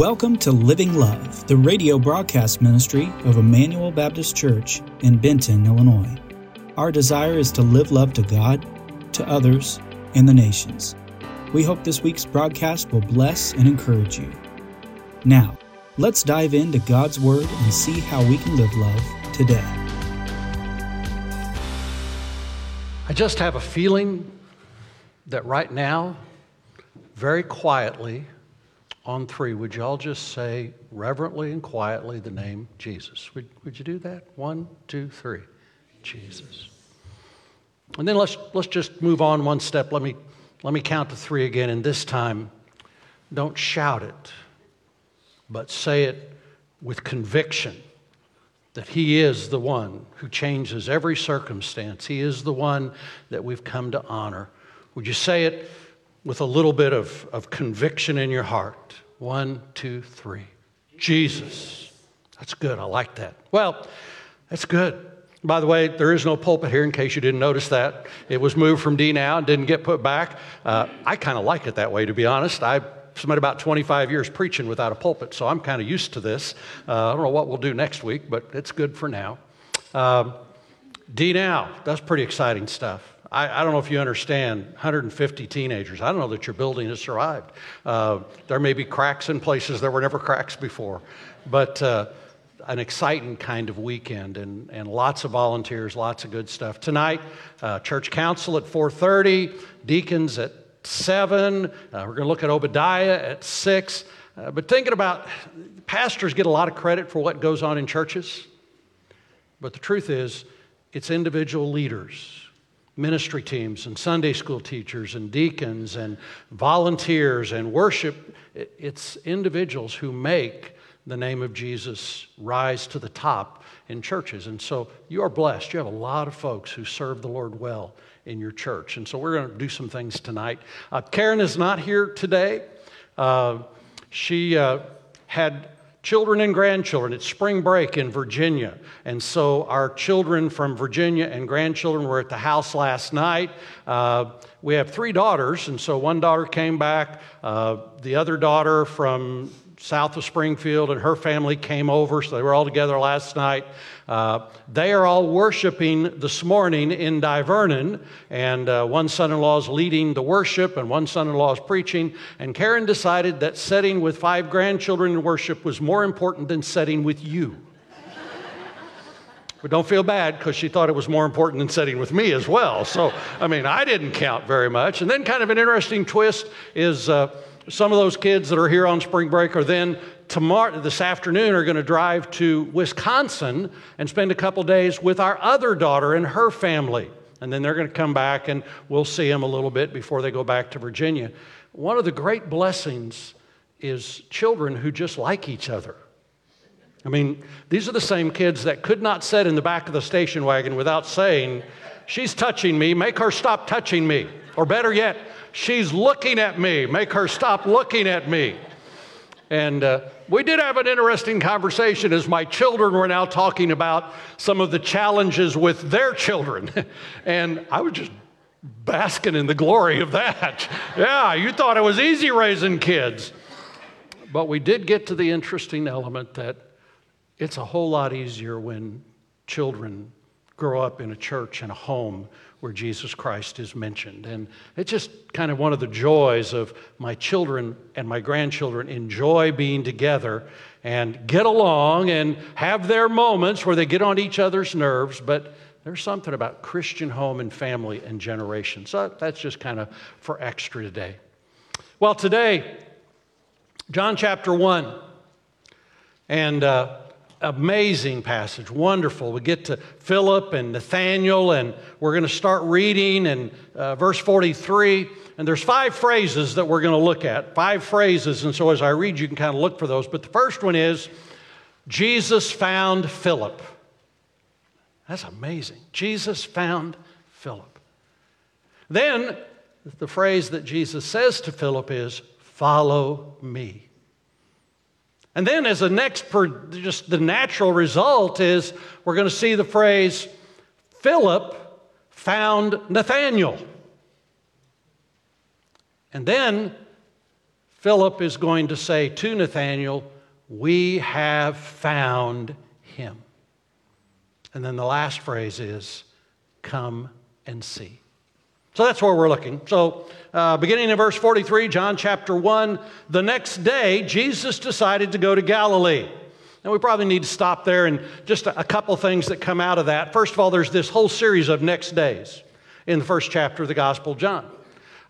Welcome to Living Love, the radio broadcast ministry of Immanuel Baptist Church in Benton, Illinois. Our desire is to live love to God, to others, and the nations. We hope this week's broadcast will bless and encourage you. Now, let's dive into God's Word and see how we can live love today. I just have a feeling that right now, very quietly, on three, would you all just say reverently and quietly the name Jesus? Would, would you do that? One, two, three. Jesus. And then let's, let's just move on one step. Let me, let me count to three again, and this time, don't shout it, but say it with conviction that He is the one who changes every circumstance. He is the one that we've come to honor. Would you say it with a little bit of, of conviction in your heart? One, two, three. Jesus. That's good. I like that. Well, that's good. By the way, there is no pulpit here in case you didn't notice that. It was moved from D now and didn't get put back. Uh, I kind of like it that way, to be honest. I spent about 25 years preaching without a pulpit, so I'm kind of used to this. Uh, I don't know what we'll do next week, but it's good for now. Um, D now, that's pretty exciting stuff. I, I, don't know if you understand 150 teenagers. I don't know that your building has survived. Uh, there may be cracks in places there were never cracks before, but uh, an exciting kind of weekend and, and lots of volunteers, lots of good stuff. Tonight, uh, church council at 4:30, deacons at seven. Uh, we're going to look at Obadiah at six. Uh, but thinking about pastors get a lot of credit for what goes on in churches, but the truth is, it's individual leaders ministry teams and Sunday school teachers and deacons and volunteers and worship. It's individuals who make the name of Jesus rise to the top in churches. And so you are blessed. You have a lot of folks who serve the Lord well in your church. And so we're going to do some things tonight. Uh, Karen is not here today. Uh, she uh, had children and grandchildren. It's spring break in Virginia. And so our children from Virginia and grandchildren were at the house last night. Uh, we have three daughters, and so one daughter came back. Uh, the other daughter from south of Springfield and her family came over, so they were all together last night. Uh, they are all worshiping this morning in Divernon, and uh, one son in law is leading the worship, and one son in law is preaching. And Karen decided that setting with five grandchildren in worship was more important than setting with you. But don't feel bad because she thought it was more important than sitting with me as well. So, I mean, I didn't count very much. And then, kind of an interesting twist is uh, some of those kids that are here on spring break are then tomorrow, this afternoon, are going to drive to Wisconsin and spend a couple days with our other daughter and her family. And then they're going to come back and we'll see them a little bit before they go back to Virginia. One of the great blessings is children who just like each other. I mean, these are the same kids that could not sit in the back of the station wagon without saying, She's touching me, make her stop touching me. Or better yet, She's looking at me. Make her stop looking at me. And uh, we did have an interesting conversation as my children were now talking about some of the challenges with their children. and I was just basking in the glory of that. yeah, you thought it was easy raising kids. But we did get to the interesting element that it's a whole lot easier when children grow up in a church and a home where Jesus Christ is mentioned. And it's just kind of one of the joys of my children and my grandchildren enjoy being together and get along and have their moments where they get on each other's nerves, but there's something about Christian home and family and generation. So that's just kind of for extra today. Well, today, John chapter 1. And uh, amazing passage, wonderful. We get to Philip and Nathaniel, and we're going to start reading in uh, verse 43. And there's five phrases that we're going to look at, five phrases. And so as I read, you can kind of look for those. But the first one is Jesus found Philip. That's amazing. Jesus found Philip. Then the phrase that Jesus says to Philip is, Follow me. And then, as the next, per, just the natural result is we're going to see the phrase Philip found Nathaniel. And then Philip is going to say to Nathanael, We have found him. And then the last phrase is, Come and see. So that's where we're looking. So, uh, beginning in verse 43, John chapter 1, the next day, Jesus decided to go to Galilee. And we probably need to stop there and just a, couple things that come out of that. First of all, there's this whole series of next days in the first chapter of the Gospel of John.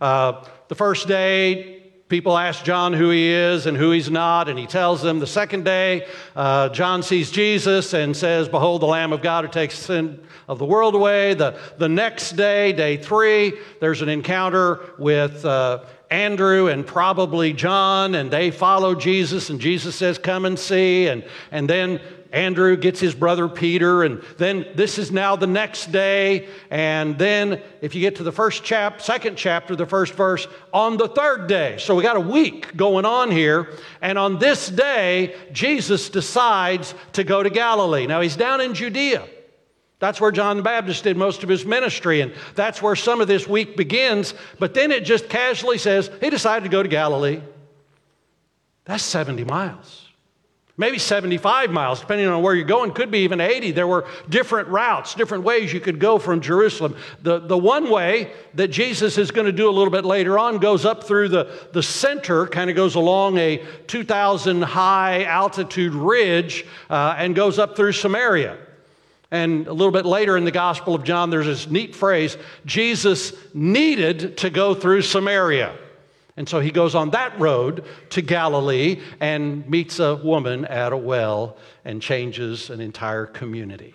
Uh, the first day, People ask John who he is and who he's not, and he tells them. The second day, uh, John sees Jesus and says, Behold, the Lamb of God who takes sin of the world away. The, the next day, day three, there's an encounter with uh, Andrew and probably John, and they follow Jesus, and Jesus says, Come and see. And, and then Andrew gets his brother Peter, and then this is now the next day. And then, if you get to the first chap, second chapter, the first verse, on the third day. So we got a week going on here. And on this day, Jesus decides to go to Galilee. Now he's down in Judea. That's where John the Baptist did most of his ministry, and that's where some of this week begins. But then it just casually says he decided to go to Galilee. That's 70 miles maybe 75 miles, depending on where you're going, could be even 80. There were different routes, different ways you could go from Jerusalem. The, the one way that Jesus is going to do a little bit later on goes up through the, the center, kind of goes along a 2,000 high altitude ridge, uh, and goes up through Samaria. And a little bit later in the Gospel of John, there's this neat phrase Jesus needed to go through Samaria. And so he goes on that road to Galilee and meets a woman at a well and changes an entire community.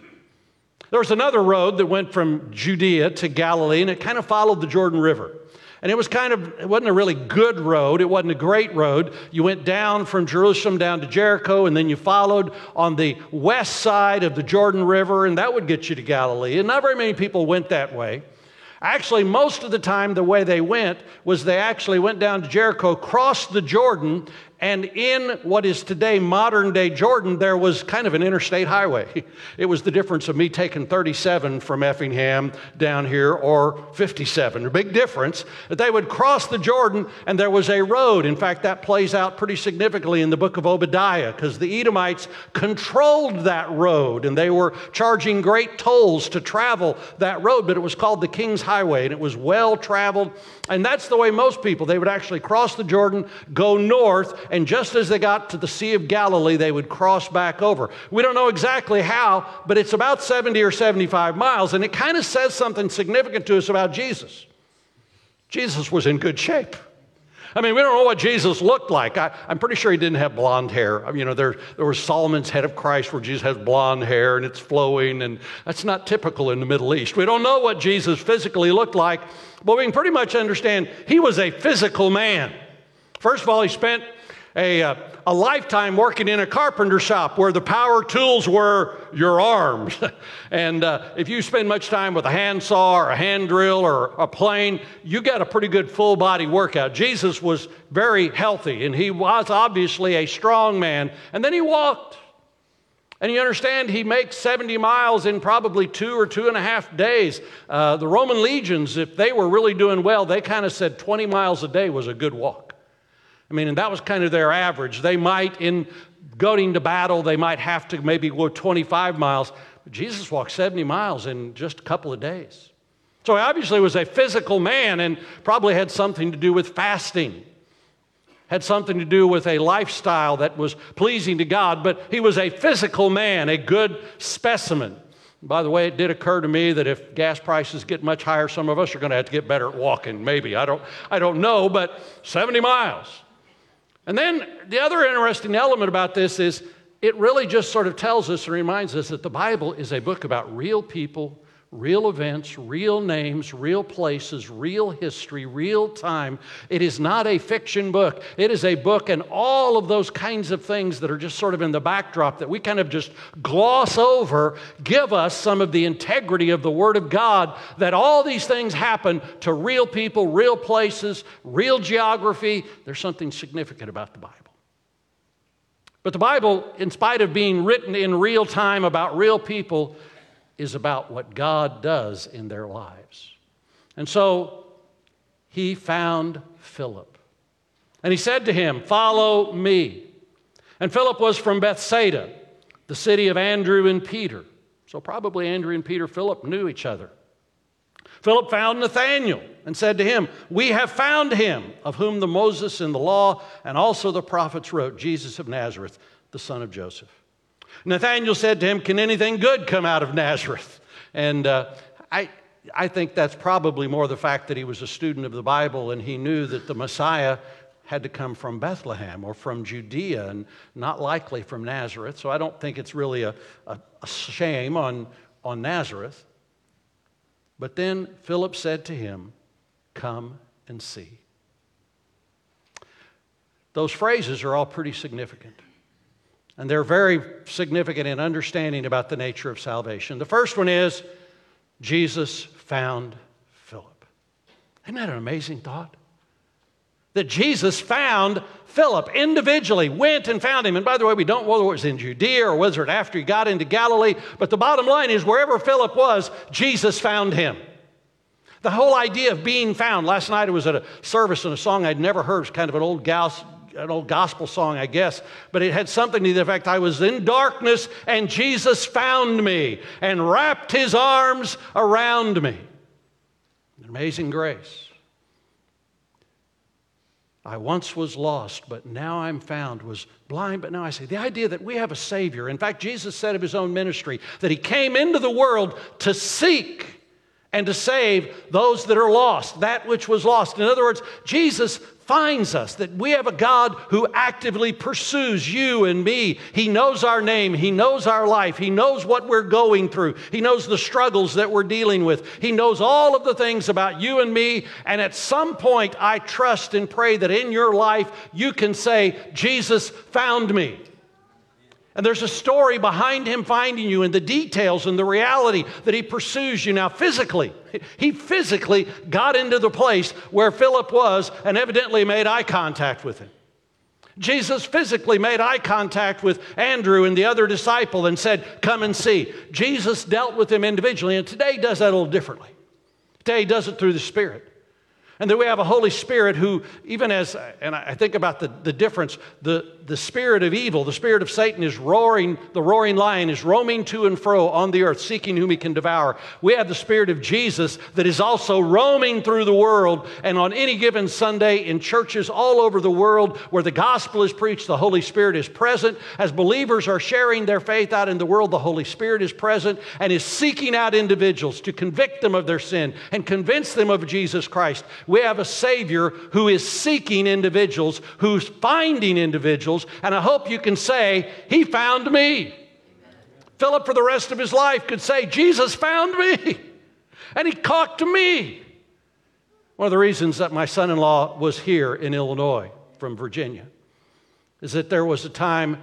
There was another road that went from Judea to Galilee, and it kind of followed the Jordan River. And it was kind of, it wasn't a really good road. It wasn't a great road. You went down from Jerusalem down to Jericho, and then you followed on the west side of the Jordan River, and that would get you to Galilee. And not very many people went that way. Actually, most of the time, the way they went was they actually went down to Jericho, crossed the Jordan, and in what is today modern day Jordan, there was kind of an interstate highway. It was the difference of me taking 37 from Effingham down here or 57. A big difference. They would cross the Jordan and there was a road. In fact, that plays out pretty significantly in the book of Obadiah because the Edomites controlled that road and they were charging great tolls to travel that road, but it was called the King's Highway and it was well traveled. And that's the way most people, they would actually cross the Jordan, go north, and just as they got to the Sea of Galilee, they would cross back over. We don't know exactly how, but it's about 70 or 75 miles, and it kind of says something significant to us about Jesus. Jesus was in good shape. I mean, we don't know what Jesus looked like. I, am pretty sure he didn't have blonde hair. You know, there, there was Sallman's head of Christ where Jesus has blonde hair and it's flowing, and that's not typical in the Middle East. We don't know what Jesus physically looked like, but we can pretty much understand he was a physical man. First of all, he spent a, uh, a lifetime working in a carpenter shop where the power tools were your arms. and uh, if you spend much time with a handsaw or a hand drill or a plane, you got a pretty good full body workout. Jesus was very healthy and he was obviously a strong man. And then he walked. And you understand, he makes 70 miles in probably two or two and a half days. Uh, the Roman legions, if they were really doing well, they kind of said 20 miles a day was a good walk. I mean, and that was kind of their average. They might, in going to battle, they might have to maybe go 25 miles. But Jesus walked 70 miles in just a couple of days. So he obviously was a physical man and probably had something to do with fasting, had something to do with a lifestyle that was pleasing to God, but he was a physical man, a good specimen. By the way, it did occur to me that if gas prices get much higher, some of us are going to have to get better at walking. Maybe. I don't, I don't know, but 70 miles. And then the other interesting element about this is it really just sort of tells us and reminds us that the Bible is a book about real people real events, real names, real places, real history, real time. It is not a fiction book. It is a book, and all of those kinds of things that are just sort of in the backdrop that we kind of just gloss over give us some of the integrity of the Word of God that all these things happen to real people, real places, real geography. There's something significant about the Bible. But the Bible, in spite of being written in real time about real people, is about what God does in their lives. And so he found Philip. And he said to him, Follow me. And Philip was from Bethsaida, the city of Andrew and Peter. So probably Andrew and Peter, Philip knew each other. Philip found Nathanael and said to him, We have found him, of whom the Moses and the law and also the prophets wrote, Jesus of Nazareth, the son of Joseph. Nathanael said to him, Can anything good come out of Nazareth? And uh, I, I think that's probably more the fact that he was a student of the Bible and he knew that the Messiah had to come from Bethlehem or from Judea and not likely from Nazareth. So I don't think it's really a, a, a shame on, on Nazareth. But then Philip said to him, Come and see. Those phrases are all pretty significant. And they're very significant in understanding about the nature of salvation. The first one is Jesus found Philip. Isn't that an amazing thought? that Jesus found Philip individually, went and found him. And by the way, we don't know whether it was in Judea or whether it after he got into Galilee, but the bottom line is wherever Philip was, Jesus found him. The whole idea of being found. Last night I was at a service and a song I'd never heard. It was kind of an old gal an old gospel song, I guess, but it had something to the effect I was in darkness and Jesus found me and wrapped his arms around me. Amazing grace. I once was lost, but now I'm found, was blind, but now I see. The idea that we have a Savior. In fact, Jesus said of his own ministry that he came into the world to seek and to save those that are lost, that which was lost. In other words, Jesus finds us, that we have a God who actively pursues you and me. He knows our name, He knows our life, He knows what we're going through, He knows the struggles that we're dealing with, He knows all of the things about you and me. And at some point, I trust and pray that in your life you can say, Jesus found me. And there's a story behind him finding you and the details and the reality that he pursues you now physically. He physically got into the place where Philip was and evidently made eye contact with him. Jesus physically made eye contact with Andrew and the other disciple and said, Come and see. Jesus dealt with him individually, and today does that a little differently. Today he does it through the Spirit. And then we have a Holy Spirit who, even as, and I think about the, the difference, the, the spirit of evil, the spirit of Satan is roaring, the roaring lion is roaming to and fro on the earth, seeking whom he can devour. We have the spirit of Jesus that is also roaming through the world. And on any given Sunday in churches all over the world where the gospel is preached, the Holy Spirit is present. As believers are sharing their faith out in the world, the Holy Spirit is present and is seeking out individuals to convict them of their sin and convince them of Jesus Christ. We have a Savior who is seeking individuals, who's finding individuals, and I hope you can say, He found me. Philip, for the rest of his life, could say, Jesus found me, and He talked to me. One of the reasons that my son in law was here in Illinois from Virginia is that there was a time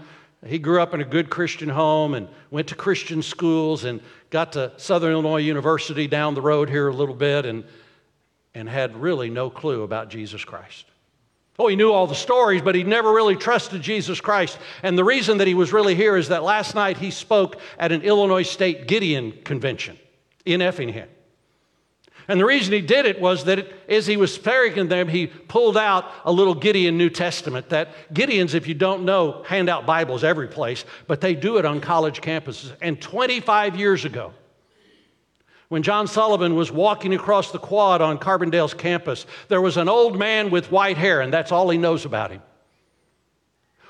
he grew up in a good Christian home and went to Christian schools and got to Southern Illinois University down the road here a little bit and and had really no clue about Jesus Christ. Oh, he knew all the stories, but he never really trusted Jesus Christ. And the reason that he was really here is that last night he spoke at an Illinois State Gideon convention in Effingham. And the reason he did it was that as he was speaking them, he pulled out a little Gideon New Testament. That Gideons, if you don't know, hand out Bibles every place, but they do it on college campuses. And 25 years ago, when John Sullivan was walking across the quad on Carbondale's campus, there was an old man with white hair, and that's all he knows about him,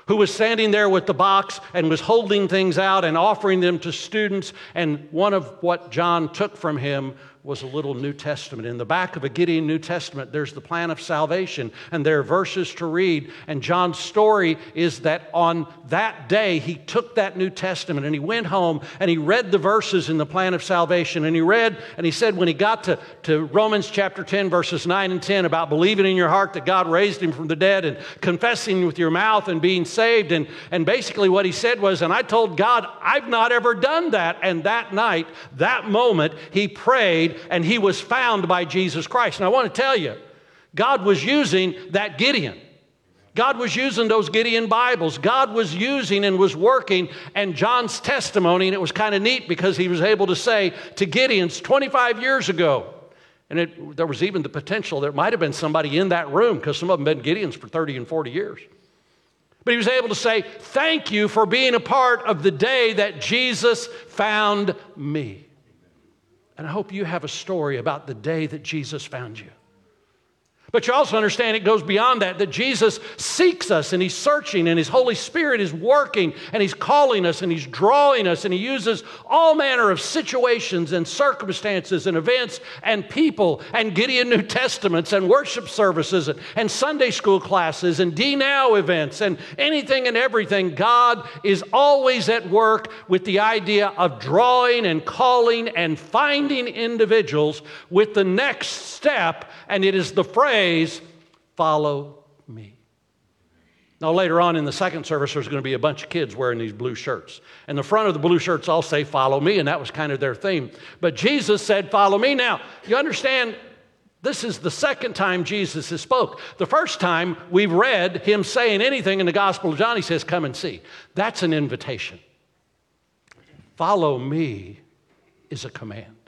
who was standing there with the box and was holding things out and offering them to students. And one of what John took from him was a little New Testament. In the back of a Gideon New Testament, there's the plan of salvation, and there are verses to read. And John's story is that on that day, he took that New Testament and he went home and he read the verses in the plan of salvation. And he read, and he said, when he got to, to Romans chapter 10, verses 9 and 10, about believing in your heart that God raised him from the dead and confessing with your mouth and being saved. And, and basically, what he said was, and I told God, I've not ever done that. And that night, that moment, he prayed and he was found by Jesus Christ. And I want to tell you, God was using that Gideon. God was using those Gideon Bibles. God was using and was working, and John's testimony, and it was kind of neat because he was able to say to Gideon's 25 years ago, And it, there was even the potential there might have been somebody in that room because some of them been Gideons for 30 and 40 years. But he was able to say, Thank you for being a part of the day that Jesus found me. And I hope you have a story about the day that Jesus found you. But you also understand it goes beyond that, that Jesus seeks us and He's searching and His Holy Spirit is working and He's calling us and He's drawing us and He uses all manner of situations and circumstances and events and people and Gideon New Testaments and worship services and, and Sunday school classes and D Now events and anything and everything. God is always at work with the idea of drawing and calling and finding individuals with the next step, and it is the phrase follow me. Now, later on in the second service, there's going to be a bunch of kids wearing these blue shirts. And the front of the blue shirts all say, Follow me, and that was kind of their theme. But Jesus said, Follow me. Now, you understand, this is the second time Jesus has spoke. The first time we've read him saying anything in the Gospel of John, he says, Come and see. That's an invitation. Follow me is a command.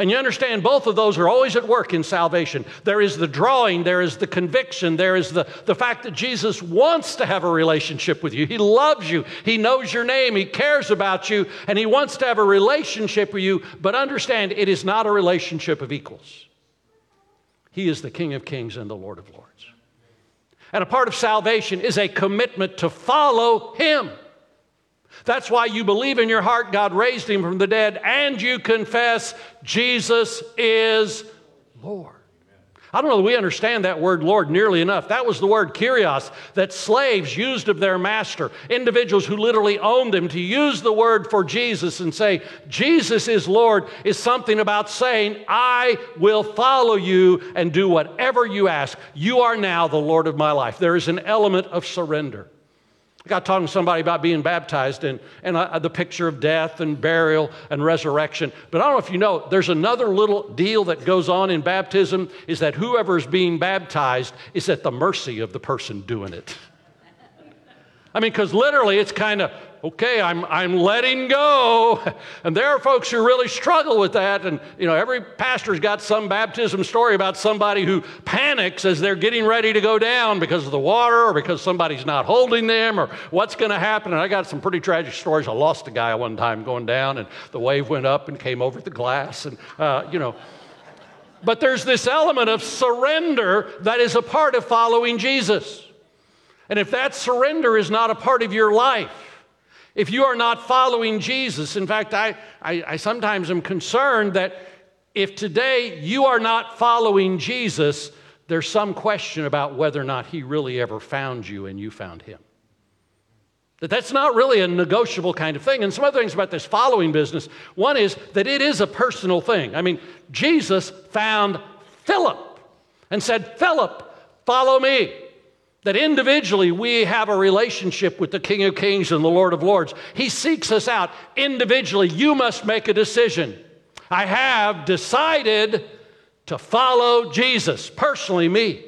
And you understand both of those are always at work in salvation. There is the drawing, there is the conviction, there is the, the fact that Jesus wants to have a relationship with you. He loves you, He knows your name, He cares about you, and He wants to have a relationship with you. But understand, it is not a relationship of equals. He is the King of kings and the Lord of lords. And a part of salvation is a commitment to follow Him. That's why you believe in your heart God raised him from the dead and you confess Jesus is Lord. I don't know that we understand that word Lord nearly enough. That was the word kurios that slaves used of their master, individuals who literally owned them. To use the word for Jesus and say, Jesus is Lord, is something about saying, I will follow you and do whatever you ask. You are now the Lord of my life. There is an element of surrender. I got talking to somebody about being baptized and, and uh, the picture of death and burial and resurrection. But I don't know if you know, there's another little deal that goes on in baptism is that whoever is being baptized is at the mercy of the person doing it. I mean, because literally it's kind of, okay, I'm, I'm letting go. And there are folks who really struggle with that. And, you know, every pastor's got some baptism story about somebody who panics as they're getting ready to go down because of the water or because somebody's not holding them or what's going to happen. And I got some pretty tragic stories. I lost a guy one time going down and the wave went up and came over the glass. And, uh, you know, but there's this element of surrender that is a part of following Jesus. And if that surrender is not a part of your life, if you are not following Jesus, in fact, I, I, I, sometimes am concerned that if today you are not following Jesus, there's some question about whether or not he really ever found you and you found him. That that's not really a negotiable kind of thing. And some other things about this following business. One is that it is a personal thing. I mean, Jesus found Philip and said, Philip, follow me. That individually we have a relationship with the King of Kings and the Lord of Lords. He seeks us out. Individually, you must make a decision. I have decided to follow Jesus, personally, me.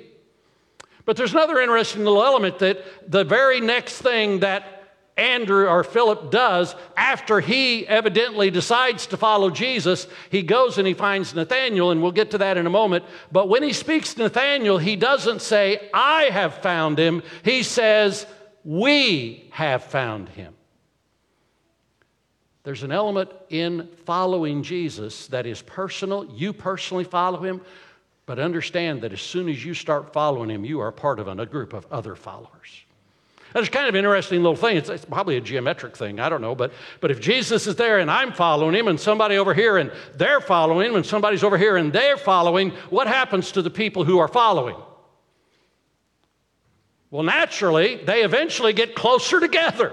But there's another interesting little element that the very next thing that Andrew or Philip does after he evidently decides to follow Jesus. He goes and he finds Nathanael, and we'll get to that in a moment. But when he speaks to Nathanael, he doesn't say, I have found him. He says, We have found him. There's an element in following Jesus that is personal. You personally follow him, but understand that as soon as you start following him, you are part of a group of other followers. That's kind of an interesting little thing. It's, it's, probably a geometric thing. I don't know. But, but if Jesus is there and I'm following him and somebody over here and they're following him and somebody's over here and they're following, what happens to the people who are following? Well, naturally, they eventually get closer together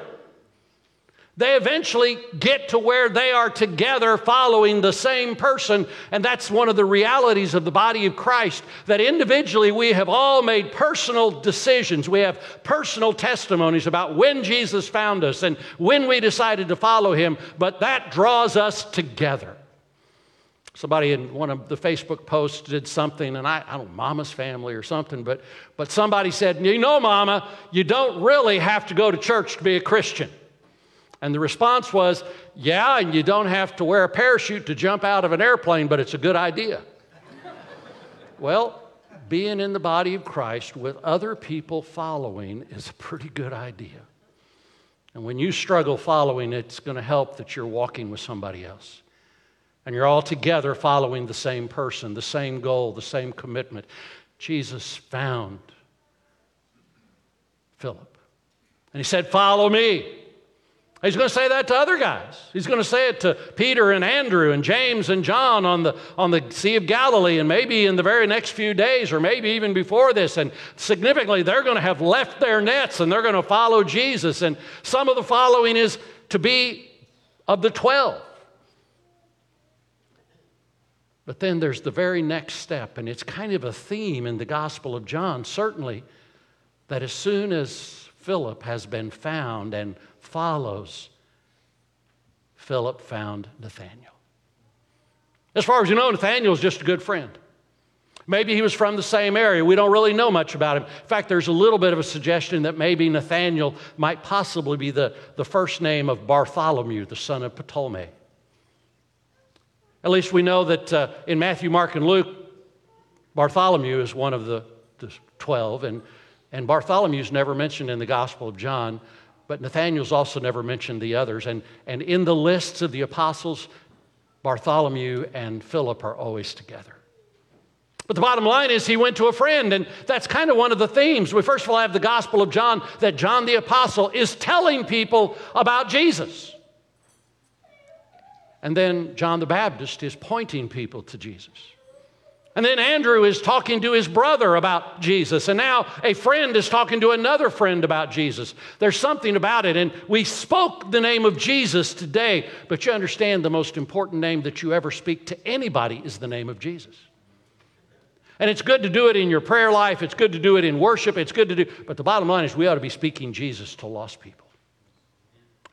they eventually get to where they are together following the same person. And that's one of the realities of the body of Christ that individually we have all made personal decisions. We have personal testimonies about when Jesus found us and when we decided to follow him, but that draws us together. Somebody in one of the Facebook posts did something, and I, I don't know, Mama's family or something, but, but somebody said, You know, Mama, you don't really have to go to church to be a Christian. And the response was, Yeah, and you don't have to wear a parachute to jump out of an airplane, but it's a good idea. Well, being in the body of Christ with other people following is a pretty good idea. And when you struggle following, it's going to help that you're walking with somebody else. And you're all together following the same person, the same goal, the same commitment. Jesus found Philip. And he said, Follow me. He's going to say that to other guys. He's going to say it to Peter and Andrew and James and John on the, on the Sea of Galilee, and maybe in the very next few days, or maybe even before this. And significantly, they're going to have left their nets and they're going to follow Jesus. And some of the following is to be of the 12. But then there's the very next step, and it's kind of a theme in the Gospel of John, certainly, that as soon as Philip has been found and follows, Philip found Nathanael. As far as you know, Nathanael is just a good friend. Maybe he was from the same area. We don't really know much about him. In fact, there's a little bit of a suggestion that maybe Nathanael might possibly be the, the first name of Bartholomew, the son of Ptolemy. At least we know that uh, in Matthew, Mark, and Luke, Bartholomew is one of the, the 12, and, and Bartholomew is never mentioned in the Gospel of John. But Nathaniel's also never mentioned the others. And, and in the lists of the apostles, Bartholomew and Philip are always together. But the bottom line is he went to a friend, and that's kind of one of the themes. We first of all have the Gospel of John that John the Apostle is telling people about Jesus. And then John the Baptist is pointing people to Jesus. And then Andrew is talking to his brother about Jesus. And now a friend is talking to another friend about Jesus. There's something about it. And we spoke the name of Jesus today, but you understand the most important name that you ever speak to anybody is the name of Jesus. And it's good to do it in your prayer life, it's good to do it in worship, it's good to do, but the bottom line is we ought to be speaking Jesus to lost people.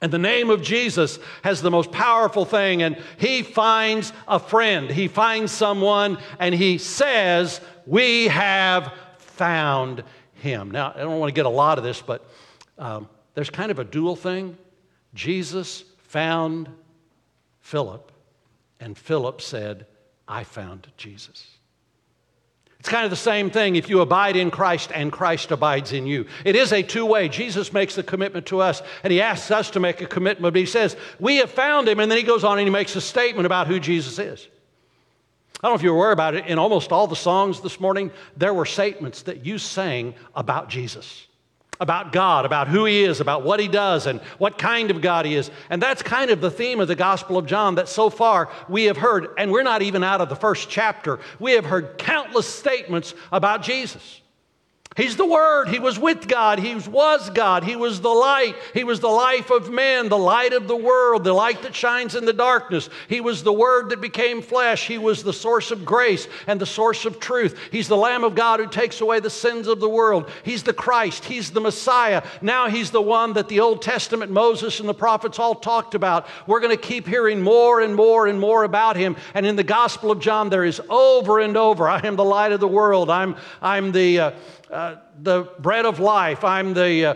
And the name of Jesus has the most powerful thing, and he finds a friend. He finds someone, and he says, We have found him. Now, I don't want to get a lot of this, but um, there's kind of a dual thing. Jesus found Philip, and Philip said, I found Jesus. It's kind of the same thing if you abide in Christ and Christ abides in you. It is a two way. Jesus makes the commitment to us and he asks us to make a commitment, but he says, We have found him. And then he goes on and he makes a statement about who Jesus is. I don't know if you're aware about it. In almost all the songs this morning, there were statements that you sang about Jesus about God, about who He is, about what He does, and what kind of God He is. And that's kind of the theme of the Gospel of John that so far we have heard, and we're not even out of the first chapter, we have heard countless statements about Jesus. He's the Word. He was with God. He was God. He was the light. He was the life of men, the light of the world, the light that shines in the darkness. He was the Word that became flesh. He was the source of grace and the source of truth. He's the Lamb of God who takes away the sins of the world. He's the Christ. He's the Messiah. Now He's the one that the Old Testament, Moses, and the prophets all talked about. We're going to keep hearing more and more and more about Him. And in the Gospel of John, there is over and over I am the light of the world. I'm, I'm the. Uh, uh, the bread of life. I'm the uh,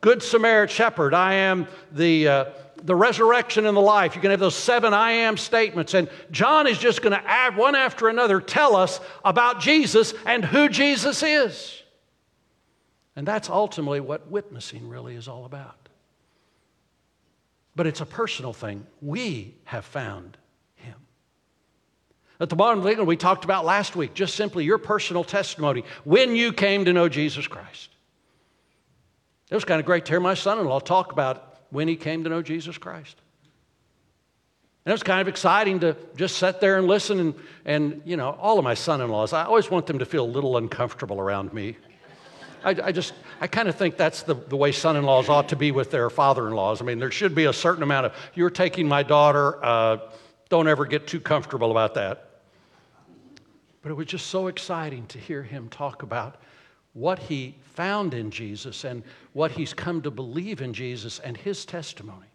good Samaritan shepherd. I am the, uh, the resurrection and the life. You can have those seven I am statements. And John is just going to add one after another tell us about Jesus and who Jesus is. And that's ultimately what witnessing really is all about. But it's a personal thing. We have found at the bottom of the we talked about last week, just simply your personal testimony when you came to know Jesus Christ. It was kind of great to hear my son in law talk about when he came to know Jesus Christ. And it was kind of exciting to just sit there and listen. And, and you know, all of my son in laws, I always want them to feel a little uncomfortable around me. I, I just, I kind of think that's the, the way son in laws ought to be with their father in laws. I mean, there should be a certain amount of, you're taking my daughter, uh, don't ever get too comfortable about that. But it was just so exciting to hear him talk about what he found in Jesus and what he's come to believe in Jesus and his testimony.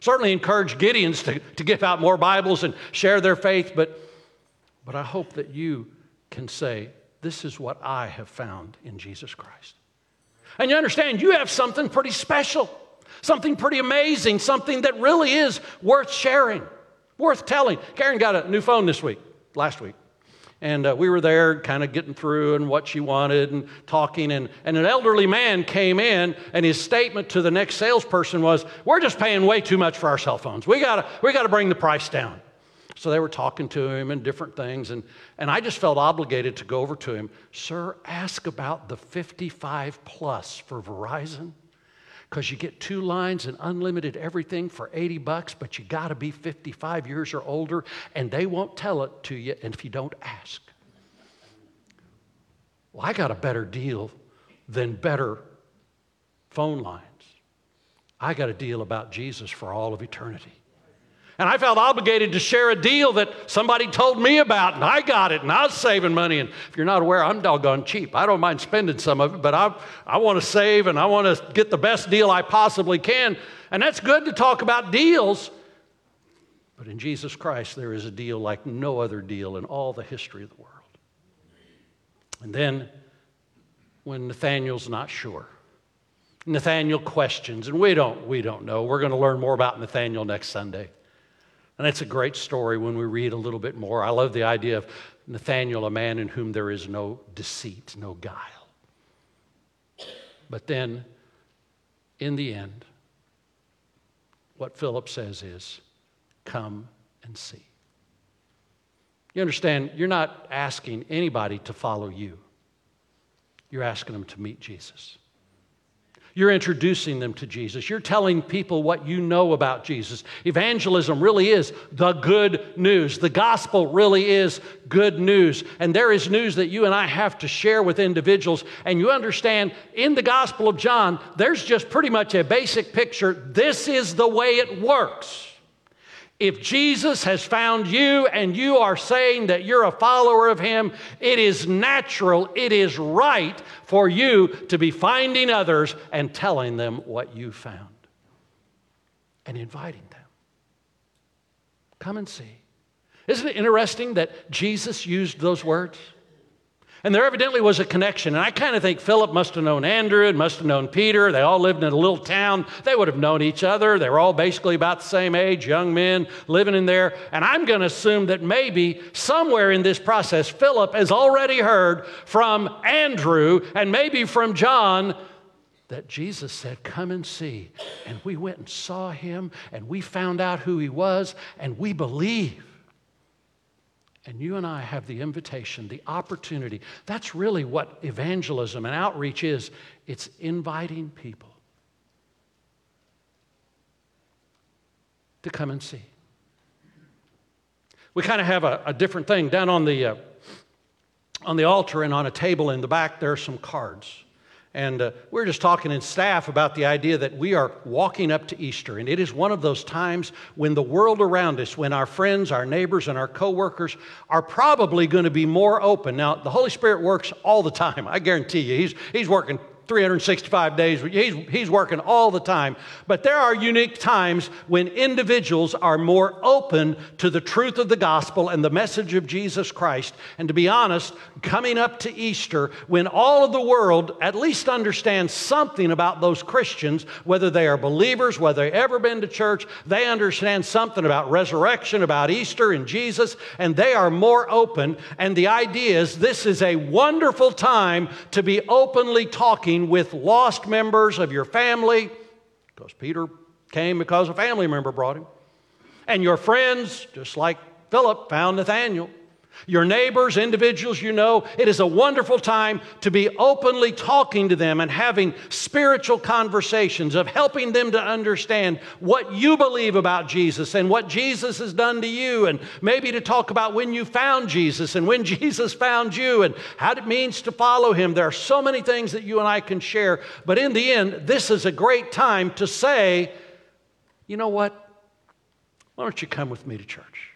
Certainly encourage Gideons to, to give out more Bibles and share their faith, but, but I hope that you can say, This is what I have found in Jesus Christ. And you understand, you have something pretty special, something pretty amazing, something that really is worth sharing, worth telling. Karen got a new phone this week, last week. And uh, we were there kind of getting through and what she wanted and talking. And, and an elderly man came in, and his statement to the next salesperson was, We're just paying way too much for our cell phones. We got we to bring the price down. So they were talking to him and different things. And, and I just felt obligated to go over to him, Sir, ask about the 55 plus for Verizon because you get two lines and unlimited everything for 80 bucks, but you got to be 55 years or older, and they won't tell it to you if you don't ask. Well, I got a better deal than better phone lines. I got a deal about Jesus for all of eternity. And I felt obligated to share a deal that somebody told me about, and I got it, and I was saving money. And if you're not aware, I'm doggone cheap. I don't mind spending some of it, but I, I want to save and I want to get the best deal I possibly can. And that's good to talk about deals. But in Jesus Christ, there is a deal like no other deal in all the history of the world. And then, when Nathaniel's not sure, Nathaniel questions, and we don't, we don't know. We're going to learn more about Nathaniel next Sunday. And it's a great story when we read a little bit more. I love the idea of Nathaniel, a man in whom there is no deceit, no guile. But then, in the end, what Philip says is, Come and see. You understand, you're not asking anybody to follow you, you're asking them to meet Jesus. You're introducing them to Jesus. You're telling people what you know about Jesus. Evangelism really is the good news. The gospel really is good news. And there is news that you and I have to share with individuals. And you understand, in the gospel of John, there's just pretty much a basic picture. This is the way it works. If Jesus has found you and you are saying that you're a follower of him, it is natural, it is right for you to be finding others and telling them what you found and inviting them. Come and see. Isn't it interesting that Jesus used those words? And there evidently was a connection. And I kind of think Philip must have known Andrew and must have known Peter. They all lived in a little town. They would have known each other. They were all basically about the same age, young men living in there. And I'm going to assume that maybe somewhere in this process, Philip has already heard from Andrew and maybe from John that Jesus said, Come and see. And we went and saw him and we found out who he was and we believe. And you and I have the invitation, the opportunity. That's really what evangelism and outreach is it's inviting people to come and see. We kind of have a, a, different thing down on the, uh, on the altar and on a table in the back, there are some cards. And uh, we are just talking in staff about the idea that we are walking up to Easter. And it is one of those times when the world around us, when our friends, our neighbors, and our coworkers are probably going to be more open. Now, the Holy Spirit works all the time. I guarantee you. He's, he's working 365 days. He's, he's working all the time. But there are unique times when individuals are more open to the truth of the gospel and the message of Jesus Christ. And to be honest, coming up to Easter, when all of the world at least understands something about those Christians, whether they are believers, whether they've ever been to church, they understand something about resurrection, about Easter and Jesus, and they are more open. And the idea is this is a wonderful time to be openly talking with lost members of your family, because Peter came because a family member brought him, and your friends, just like Philip found Nathaniel your neighbors, individuals you know. It is a wonderful time to be openly talking to them and having spiritual conversations of helping them to understand what you believe about Jesus and what Jesus has done to you, and maybe to talk about when you found Jesus and when Jesus found you and how it means to follow him. There are so many things that you and I can share, but in the end, this is a great time to say, you know what? Why don't you come with me to church?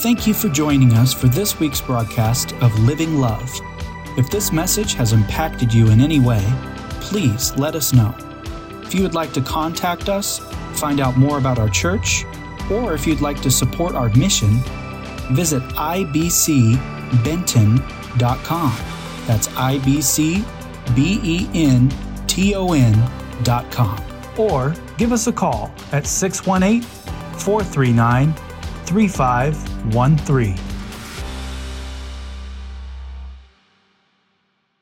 Thank you for joining us for this week's broadcast of Living Love. If this message has impacted you in any way, please let us know. If you would like to contact us, find out more about our church, or if you'd like to support our mission, visit ibcbenton.com. That's ibcbenton.com. Or give us a call at 618 439 3513.